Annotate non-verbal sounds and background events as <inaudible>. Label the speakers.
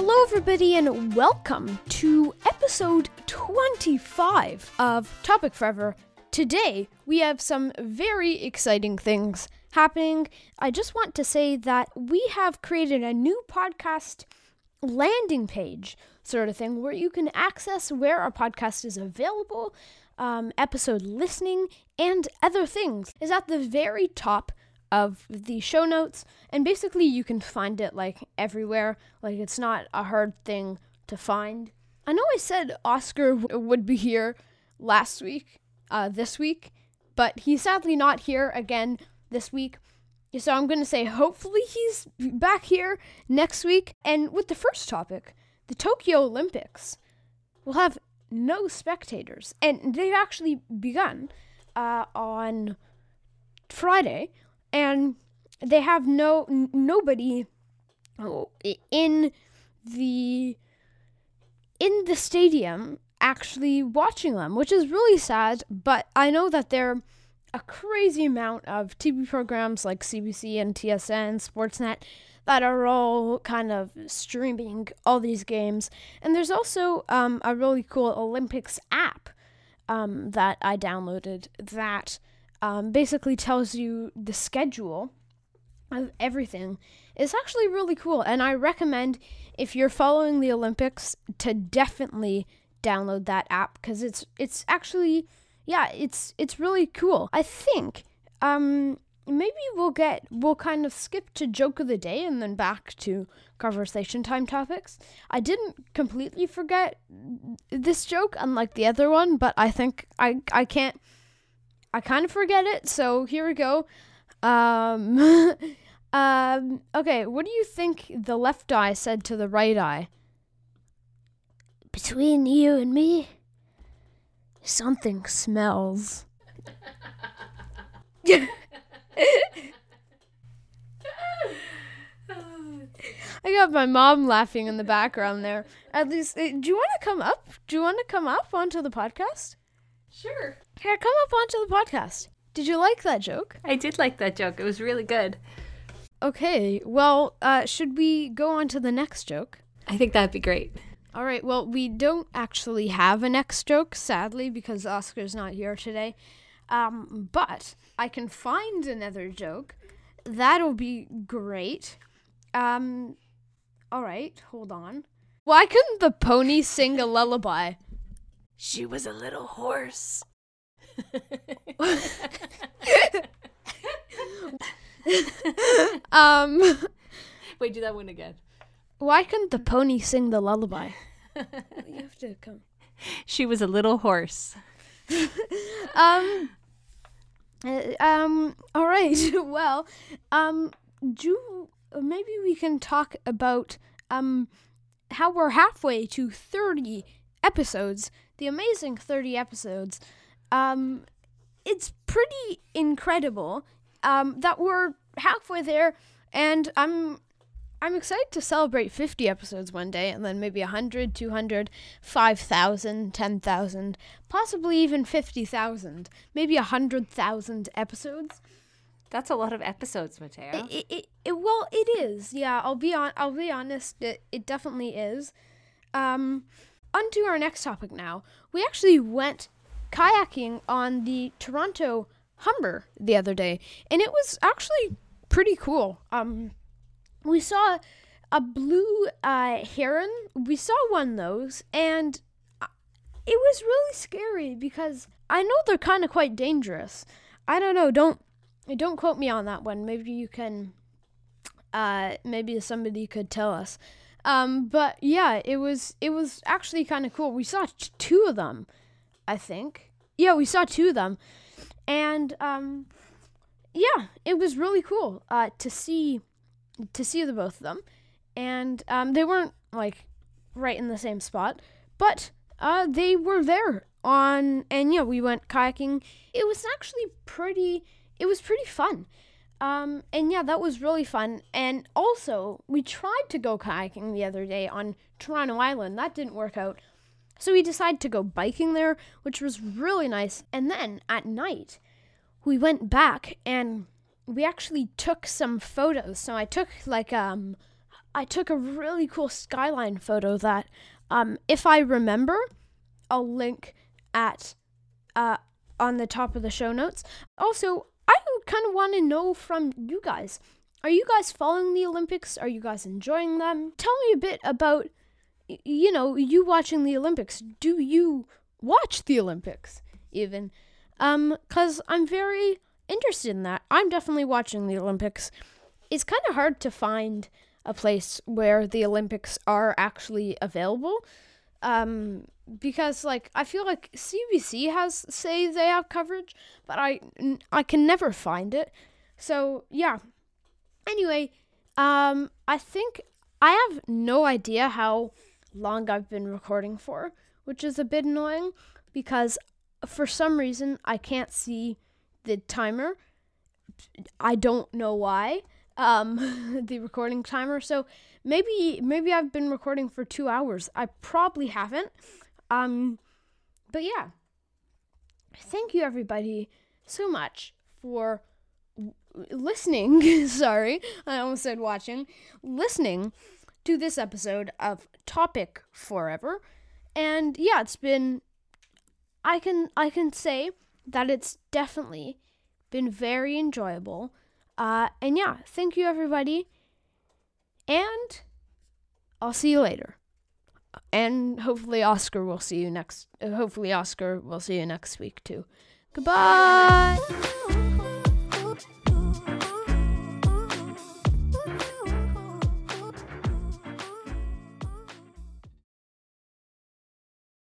Speaker 1: Hello, everybody, and welcome to episode 25 of Topic Forever. Today, we have some very exciting things happening. I just want to say that we have created a new podcast landing page, sort of thing, where you can access where our podcast is available, um, episode listening, and other things. Is at the very top of the show notes and basically you can find it like everywhere. Like it's not a hard thing to find. I know i said oscar w- would be here last week uh, this week but he's sadly not here again this week. So i'm going to say hopefully he's back here next week. And with the first topic the tokyo olympics will have no spectators. And they've actually begun uh, on friday and they have no n- nobody oh, in the in the stadium actually watching them, which is really sad. But I know that there are a crazy amount of TV programs like CBC and TSN, Sportsnet that are all kind of streaming all these games. And there's also um, a really cool Olympics app um, that I downloaded that um, basically tells you the schedule of everything. It's actually really cool, and I recommend if you're following the Olympics to definitely download that app because it's it's actually yeah it's it's really cool. I think um maybe we'll get we'll kind of skip to joke of the day and then back to conversation time topics. I didn't completely forget this joke unlike the other one, but I think I I can't I kind of forget it, so here we go. Um, <laughs> um, okay, what do you think the left eye said to the right eye? Between you and me, something smells. <laughs> I got my mom laughing in the background there. At least, eh, do you want to come up? Do you want to come up onto the podcast?
Speaker 2: Sure.
Speaker 1: Here, come up onto the podcast. Did you like that joke?
Speaker 2: I did like that joke. It was really good.
Speaker 1: Okay, well, uh, should we go on to the next joke?
Speaker 2: I think that'd be great.
Speaker 1: All right, well, we don't actually have a next joke, sadly, because Oscar's not here today. Um, but I can find another joke. That'll be great. Um, all right, hold on. Why couldn't the pony sing a lullaby?
Speaker 2: She was a little horse. <laughs>
Speaker 1: um,
Speaker 2: Wait, do that one again.
Speaker 1: why couldn't the pony sing the lullaby? <laughs> you have to come.
Speaker 2: She was a little horse. <laughs>
Speaker 1: Um, uh, um, all right. well, um, do maybe we can talk about um how we're halfway to 30 episodes, the amazing 30 episodes. Um, it's pretty incredible um, that we're halfway there, and I'm I'm excited to celebrate 50 episodes one day, and then maybe 100, 200, 5,000, 10,000, possibly even 50,000, maybe 100,000 episodes.
Speaker 2: That's a lot of episodes, Matteo.
Speaker 1: It, it, it, well, it is. Yeah, I'll be on. I'll be honest. It, it definitely is. Um, on to our next topic now. We actually went kayaking on the Toronto Humber the other day, and it was actually pretty cool. Um, we saw a blue uh, heron. We saw one of those, and uh, it was really scary because I know they're kind of quite dangerous. I don't know. Don't don't quote me on that one. Maybe you can. Uh, maybe somebody could tell us. Um, but yeah, it was it was actually kind of cool. We saw t- two of them, I think. Yeah, we saw two of them, and um, yeah, it was really cool uh, to see to see the both of them, and um, they weren't like right in the same spot, but uh, they were there on, and yeah, we went kayaking. It was actually pretty. It was pretty fun. Um, and yeah, that was really fun. And also, we tried to go kayaking the other day on Toronto Island. That didn't work out. So we decided to go biking there, which was really nice. And then at night, we went back and we actually took some photos. So I took like um I took a really cool skyline photo that, um, if I remember, I'll link at uh, on the top of the show notes. Also, kind of want to know from you guys. Are you guys following the Olympics? Are you guys enjoying them? Tell me a bit about, you know, you watching the Olympics. Do you watch the Olympics even? Um, cause I'm very interested in that. I'm definitely watching the Olympics. It's kind of hard to find a place where the Olympics are actually available. Um, because like I feel like CBC has say they have coverage, but I I can never find it. So yeah. Anyway, um, I think I have no idea how long I've been recording for, which is a bit annoying because for some reason I can't see the timer. I don't know why. Um, <laughs> the recording timer. So maybe maybe I've been recording for two hours. I probably haven't. Um, but yeah, thank you everybody so much for listening. <laughs> Sorry, I almost said watching. Listening to this episode of Topic Forever, and yeah, it's been. I can I can say that it's definitely been very enjoyable. Uh, and yeah, thank you everybody. And I'll see you later and hopefully Oscar will see you next. Uh, hopefully Oscar will see you next week too. Goodbye.